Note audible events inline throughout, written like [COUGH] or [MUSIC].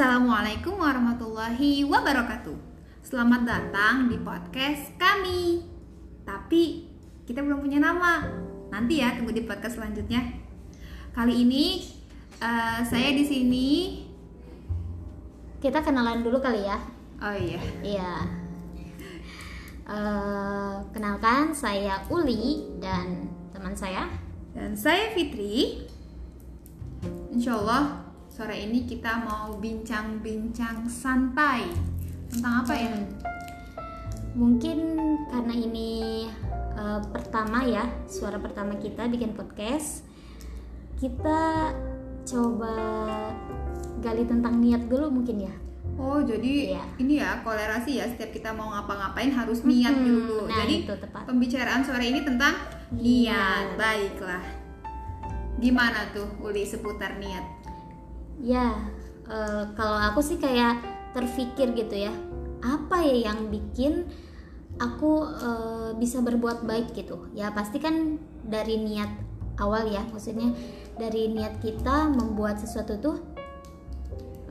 Assalamualaikum warahmatullahi wabarakatuh. Selamat datang di podcast kami. Tapi kita belum punya nama. Nanti ya tunggu di podcast selanjutnya. Kali ini uh, saya di sini. Kita kenalan dulu kali ya. Oh iya. Iya. Uh, kenalkan saya Uli dan teman saya dan saya Fitri. Insya Allah sore ini kita mau bincang-bincang santai tentang apa ya? Mungkin karena ini uh, pertama ya, suara pertama kita bikin podcast, kita coba gali tentang niat dulu mungkin ya. Oh, jadi iya. ini ya kolerasi ya setiap kita mau ngapa-ngapain harus niat hmm, dulu. Nah, jadi itu tepat. pembicaraan sore ini tentang niat. Baiklah. Gimana tuh Uli seputar niat? Ya uh, kalau aku sih kayak terpikir gitu ya apa ya yang bikin aku uh, bisa berbuat baik gitu? Ya pasti kan dari niat awal ya maksudnya dari niat kita membuat sesuatu tuh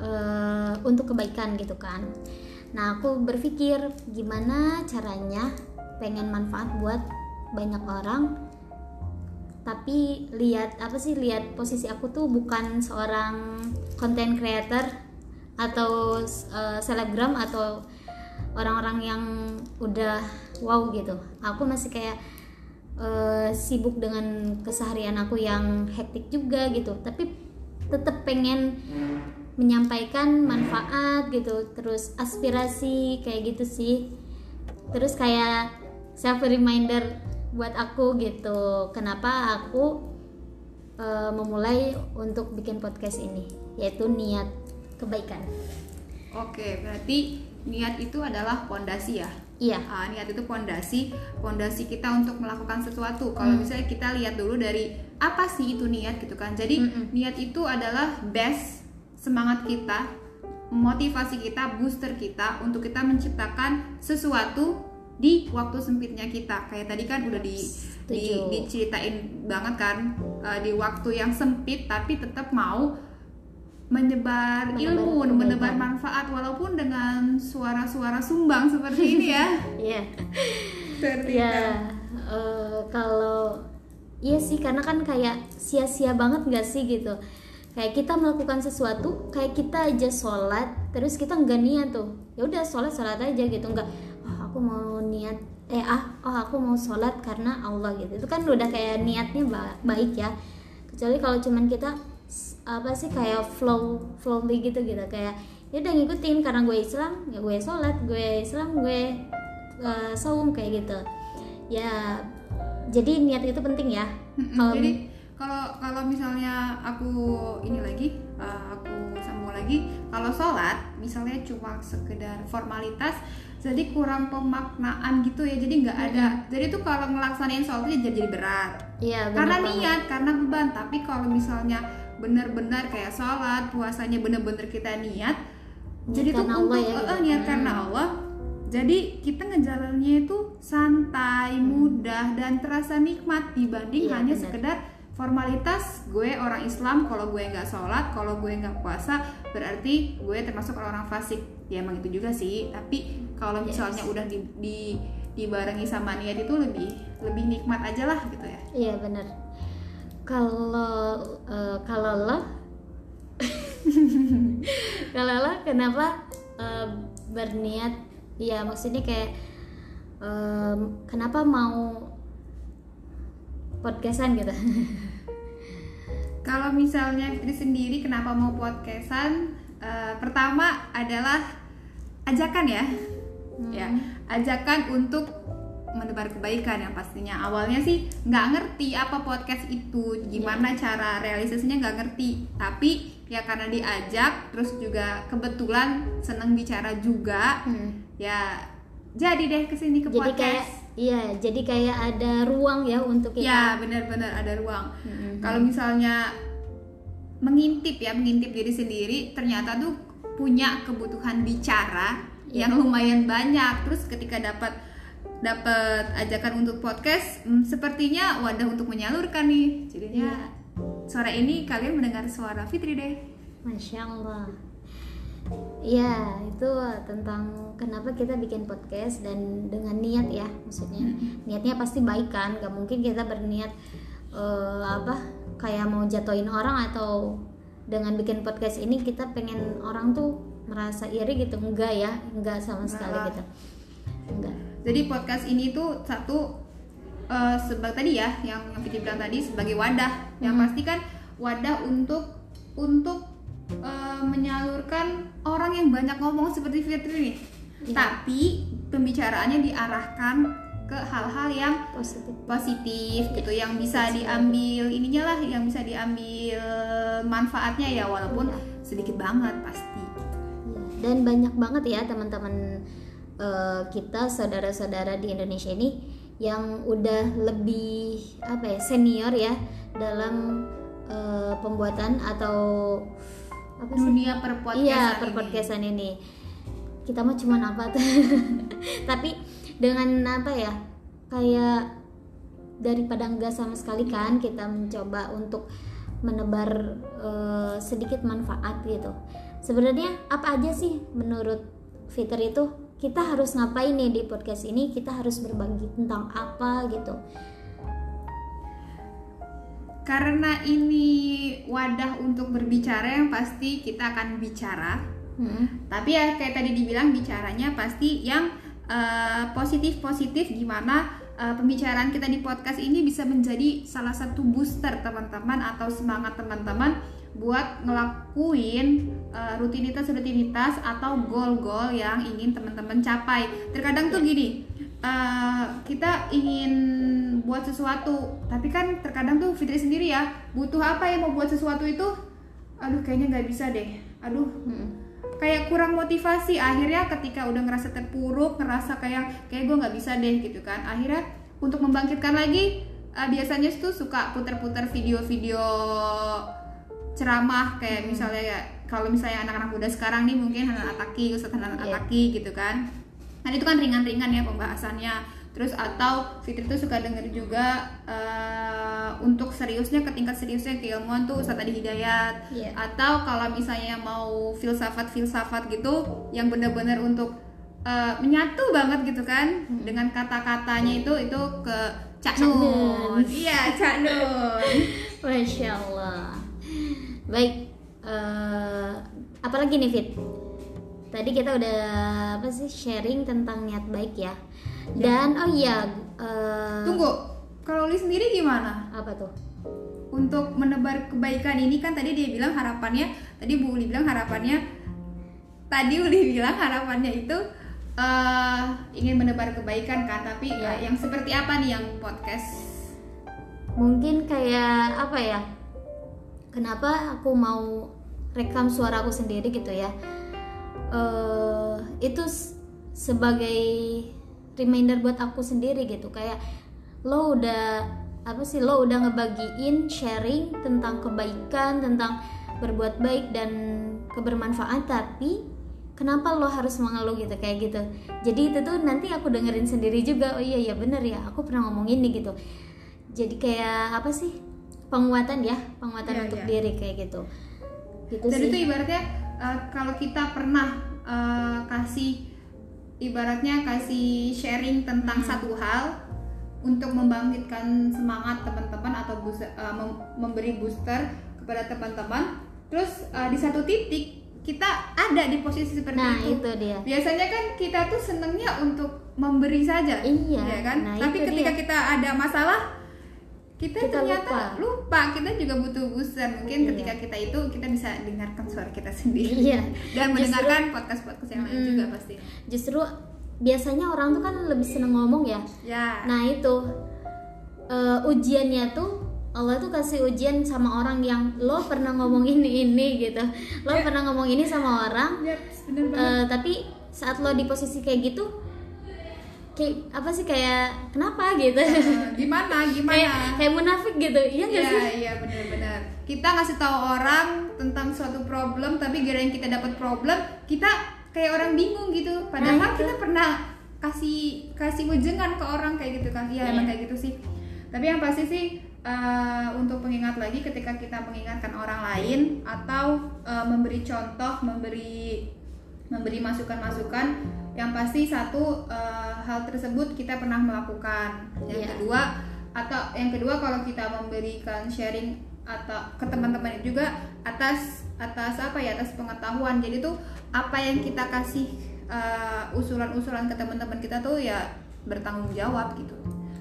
uh, untuk kebaikan gitu kan. Nah aku berpikir gimana caranya pengen manfaat buat banyak orang tapi lihat apa sih lihat posisi aku tuh bukan seorang content creator atau uh, selebgram atau orang-orang yang udah wow gitu. Aku masih kayak uh, sibuk dengan keseharian aku yang hektik juga gitu. Tapi tetap pengen menyampaikan manfaat gitu terus aspirasi kayak gitu sih. Terus kayak self reminder buat aku gitu. Kenapa aku uh, memulai untuk bikin podcast ini? Yaitu niat kebaikan. Oke berarti niat itu adalah pondasi ya? Iya. Uh, niat itu pondasi pondasi kita untuk melakukan sesuatu. Kalau hmm. misalnya kita lihat dulu dari apa sih itu niat gitu kan? Jadi mm -mm. niat itu adalah best semangat kita motivasi kita booster kita untuk kita menciptakan sesuatu di waktu sempitnya kita kayak tadi kan udah di, di diceritain banget kan uh, di waktu yang sempit tapi tetap mau menyebar, menyebar ilmu, kebaikan. menebar manfaat walaupun dengan suara-suara sumbang seperti ini ya. [LAUGHS] Iya. ya uh, kalau iya sih karena kan kayak sia-sia banget gak sih gitu. Kayak kita melakukan sesuatu, kayak kita aja sholat, terus kita nggak niat tuh. Ya udah sholat sholat aja gitu, nggak niat eh ah oh aku mau sholat karena Allah gitu. Itu kan udah kayak niatnya ba baik ya. Kecuali kalau cuman kita apa sih kayak flow flowly gitu gitu. Kayak ya udah ngikutin karena gue Islam ya gue sholat gue Islam gue uh, saum kayak gitu. Ya jadi niat itu penting ya. Kalau jadi kalau kalau misalnya aku ini lagi uh, aku sambung lagi kalau sholat misalnya cuma sekedar formalitas jadi kurang pemaknaan gitu ya jadi nggak ada jadi tuh kalau ngelaksanain sholat itu jadi berat iya karena niat karena beban tapi kalau misalnya benar-benar kayak sholat puasanya benar-benar kita niat jadi tuh untuk ya, gitu. uh, niat hmm. karena Allah jadi kita ngejalannya itu santai hmm. mudah dan terasa nikmat dibanding iya, hanya bener. sekedar formalitas gue orang Islam kalau gue nggak sholat kalau gue nggak puasa berarti gue termasuk orang, -orang fasik ya emang itu juga sih. Tapi kalau misalnya yes. udah di, di dibarengi sama niat itu lebih lebih nikmat aja lah gitu ya. Iya benar kalau uh, kalau lo? [LAUGHS] Kalau lo kenapa uh, berniat? Ya maksudnya kayak um, kenapa mau podcastan gitu? [LAUGHS] Kalau misalnya Fitri sendiri kenapa mau podcastan? Uh, pertama adalah ajakan ya hmm. ya ajakan untuk menebar kebaikan yang pastinya awalnya sih nggak ngerti apa podcast itu gimana yeah. cara realisasinya nggak ngerti tapi ya karena diajak terus juga kebetulan seneng bicara juga hmm. ya jadi deh ke sini ke jadi podcast kayak, iya jadi kayak ada ruang ya untuk kita ya benar-benar ada ruang hmm. kalau misalnya mengintip ya mengintip diri sendiri ternyata tuh punya kebutuhan bicara yang lumayan banyak. Terus ketika dapat dapat ajakan untuk podcast hmm, sepertinya wadah untuk menyalurkan nih. Jadinya yeah. sore ini kalian mendengar suara Fitri deh. Masya Allah. Iya, itu tentang kenapa kita bikin podcast dan dengan niat ya, maksudnya. Niatnya pasti baik kan, gak mungkin kita berniat eh, apa kayak mau jatuhin orang atau dengan bikin podcast ini kita pengen orang tuh merasa iri gitu, enggak ya, enggak sama sekali Enggak. gitu, enggak. Jadi podcast ini tuh satu eh, sebab tadi ya yang yang Vicky bilang tadi sebagai wadah. Yang Hmm. pasti kan wadah untuk untuk eh, menyalurkan orang yang banyak ngomong seperti Fitri nih. Iya. Tapi pembicaraannya diarahkan ke hal-hal yang Positif. positif gitu yang bisa diambil ininya lah yang bisa diambil manfaatnya ya walaupun Iya. sedikit banget pasti Iya, Dan banyak banget ya teman-teman eh, kita saudara-saudara di Indonesia ini yang udah lebih apa ya senior ya dalam eh, pembuatan atau apa sih? dunia perpodcastan Iya ini. perpodcastan ini. Kita mah cuman apa tuh? [LAUGHS] Tapi dengan apa ya kayak daripada enggak sama sekali kan kita mencoba untuk menebar eh, sedikit manfaat gitu. Sebenarnya apa aja sih menurut Fitur itu kita harus ngapain nih di podcast ini? Kita harus berbagi tentang apa gitu. karena ini wadah untuk berbicara yang pasti kita akan bicara Hmm. tapi ya kayak tadi dibilang bicaranya pasti yang positif positif gimana eh, pembicaraan kita di podcast ini bisa menjadi salah satu booster teman-teman atau semangat teman-teman buat ngelakuin eh, rutinitas-rutinitas atau goal-goal yang ingin teman-teman capai. Terkadang tuh gini, eh, kita ingin buat sesuatu, tapi kan terkadang tuh Fitri sendiri ya butuh apa ya mau buat sesuatu itu, aduh kayaknya nggak bisa deh, aduh Hmm. Kayak kurang motivasi. Akhirnya ketika udah ngerasa terpuruk ngerasa kayak kayak gue nggak bisa deh gitu kan. Akhirnya untuk membangkitkan lagi eh, biasanya tuh suka puter-puter video-video ceramah. Kayak misalnya ya kalau misalnya anak-anak muda sekarang nih mungkin Hanan Ataki Ustadz Hanan Iya. Ataki gitu kan. Nah itu kan ringan-ringan ya pembahasannya terus atau Fitri tuh suka denger juga eh, untuk seriusnya ke tingkat seriusnya keilmuan tuh Ustadz Adi Hidayat Iya. atau kalau misalnya mau filsafat filsafat gitu yang benar-benar untuk uh, menyatu banget gitu kan dengan kata-katanya itu itu ke Cak Nun. Iya Cak Nun [LAUGHS] Masya Allah. Baik, eh, apalagi nih Fit? Tadi kita udah apa sih sharing tentang niat baik ya. Dan oh iya, eh, tunggu kalau Li sendiri gimana apa tuh? untuk menebar kebaikan ini kan tadi dia bilang harapannya tadi Bu Uli bilang harapannya tadi Uli bilang harapannya itu eh, ingin menebar kebaikan kan tapi eh, yang seperti apa nih yang podcast Mungkin kayak apa ya? Kenapa aku mau rekam suara aku sendiri gitu ya? eh itu sebagai reminder buat aku sendiri gitu. Kayak lo udah apa sih lo udah ngebagiin sharing tentang kebaikan tentang berbuat baik dan kebermanfaat tapi kenapa lo harus mengeluh gitu kayak gitu. Jadi itu tuh nanti aku dengerin sendiri juga oh iya iya bener ya aku pernah ngomong ini gitu. Jadi kayak apa sih penguatan ya penguatan Iya, untuk iya. diri kayak gitu. Gitu Dan sih. itu ibaratnya uh, kalau kita pernah uh, kasih ibaratnya kasih sharing tentang Hmm. satu hal untuk membangkitkan semangat teman-teman atau booster- uh, mem- memberi booster kepada teman-teman. Terus uh, di satu titik kita ada di posisi seperti nah itu. itu dia Biasanya kan kita tuh senengnya untuk memberi saja, Iya, ya kan? nah Tapi ketika dia. kita ada masalah, kita, Kita ternyata lupa. Kita juga butuh booster. Mungkin Iya. ketika kita itu kita bisa dengarkan suara kita [LAUGHS] sendiri Iya. dan Justru- mendengarkan podcast podcast yang lain Mm. juga pasti. justru biasanya orang tuh kan lebih seneng ngomong ya Ya. nah itu eh, ujiannya tuh Allah tuh kasih ujian sama orang yang lo pernah ngomong ini ini gitu lo Ya. pernah ngomong ini sama orang Ya, bener banget. eh, tapi saat lo di posisi kayak gitu kayak apa sih kayak kenapa gitu Eh, [LAUGHS] gimana? kayak Gimana? kayak munafik gitu iya nggak Iya, sih iya benar-benar. Kita ngasih tahu orang tentang suatu problem, tapi gara yang kita dapat problem, kita kayak orang bingung gitu. Padahal Nah, kita pernah kasih kasih wejengan ke orang kayak gitu kan. Iya, Iya. emang kayak gitu sih. Tapi yang pasti sih eh, untuk pengingat lagi ketika kita mengingatkan orang lain atau eh, memberi contoh, memberi memberi masukan-masukan. Yang pasti satu uh, hal tersebut kita pernah melakukan. Yang yeah. kedua atau yang kedua kalau kita memberikan sharing atau ke teman-teman juga atas atas apa ya atas pengetahuan. Jadi tuh apa yang kita kasih uh, usulan-usulan ke teman-teman kita tuh ya bertanggung jawab gitu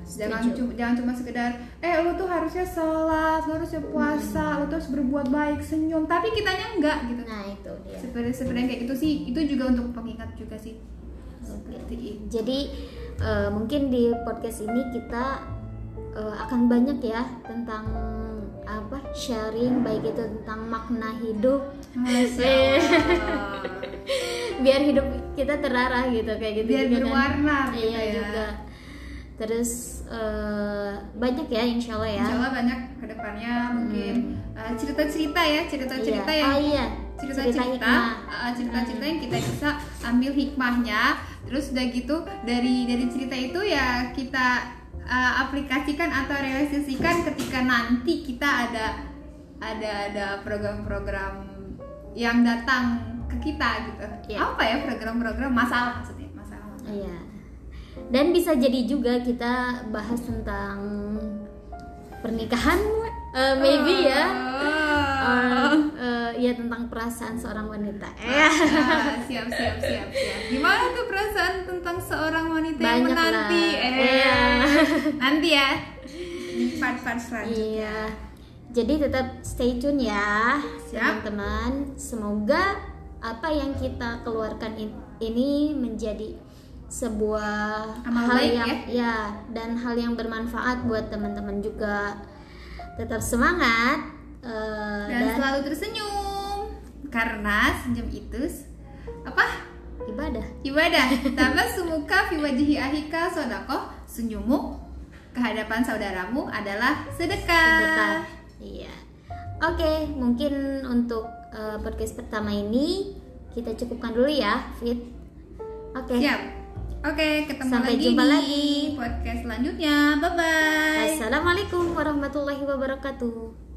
jangan cuma jangan cuma sekedar eh lu tuh harusnya sholat lu harusnya puasa hmm. lu tuh harus berbuat baik senyum tapi kitanya enggak gitu nah itu dia seperti seperti kayak gitu sih itu juga untuk pengingat juga sih okay. jadi uh, mungkin di podcast ini kita uh, akan banyak ya tentang apa sharing baik itu tentang makna hidup biar hidup kita terarah gitu kayak gitu biar juga kan. berwarna kan. gitu iya ya. juga terus uh, banyak ya insya Allah ya insya Allah banyak ke depannya hmm. mungkin uh, cerita-cerita ya cerita-cerita iya. yang oh, iya. cerita-cerita uh, cerita-cerita yang kita bisa ambil hikmahnya terus udah gitu dari dari cerita itu ya kita uh, aplikasikan atau realisasikan ketika nanti kita ada ada ada program-program yang datang ke kita gitu. Yeah. Apa ya program-program masalah maksudnya masalah. masalah. Iya. Dan bisa jadi juga kita bahas tentang pernikahan, uh, maybe ya. Uh, uh, ya tentang perasaan seorang wanita. Ya. Ah, siap siap siap siap. Gimana tuh perasaan tentang seorang wanita Banyak yang menanti? Lah. Eh, iya. [LAUGHS] nanti ya di part-part selanjutnya. Iya. Jadi tetap stay tune ya, teman-teman. Semoga apa yang kita keluarkan ini menjadi sebuah Amal hal baik yang ya? ya dan hal yang bermanfaat buat teman-teman juga tetap semangat uh, dan, dan selalu tersenyum karena senyum itu apa ibadah ibadah [LAUGHS] tambah sumuka fi wajihi ahika sodako senyummu kehadapan saudaramu adalah sedekah, sedekah. iya oke mungkin untuk uh, podcast pertama ini kita cukupkan dulu ya, Fit. Oke. Okay. Siap. Oke, ketemu Sampai lagi jumpa di lagi podcast selanjutnya. Bye bye. Assalamualaikum warahmatullahi wabarakatuh.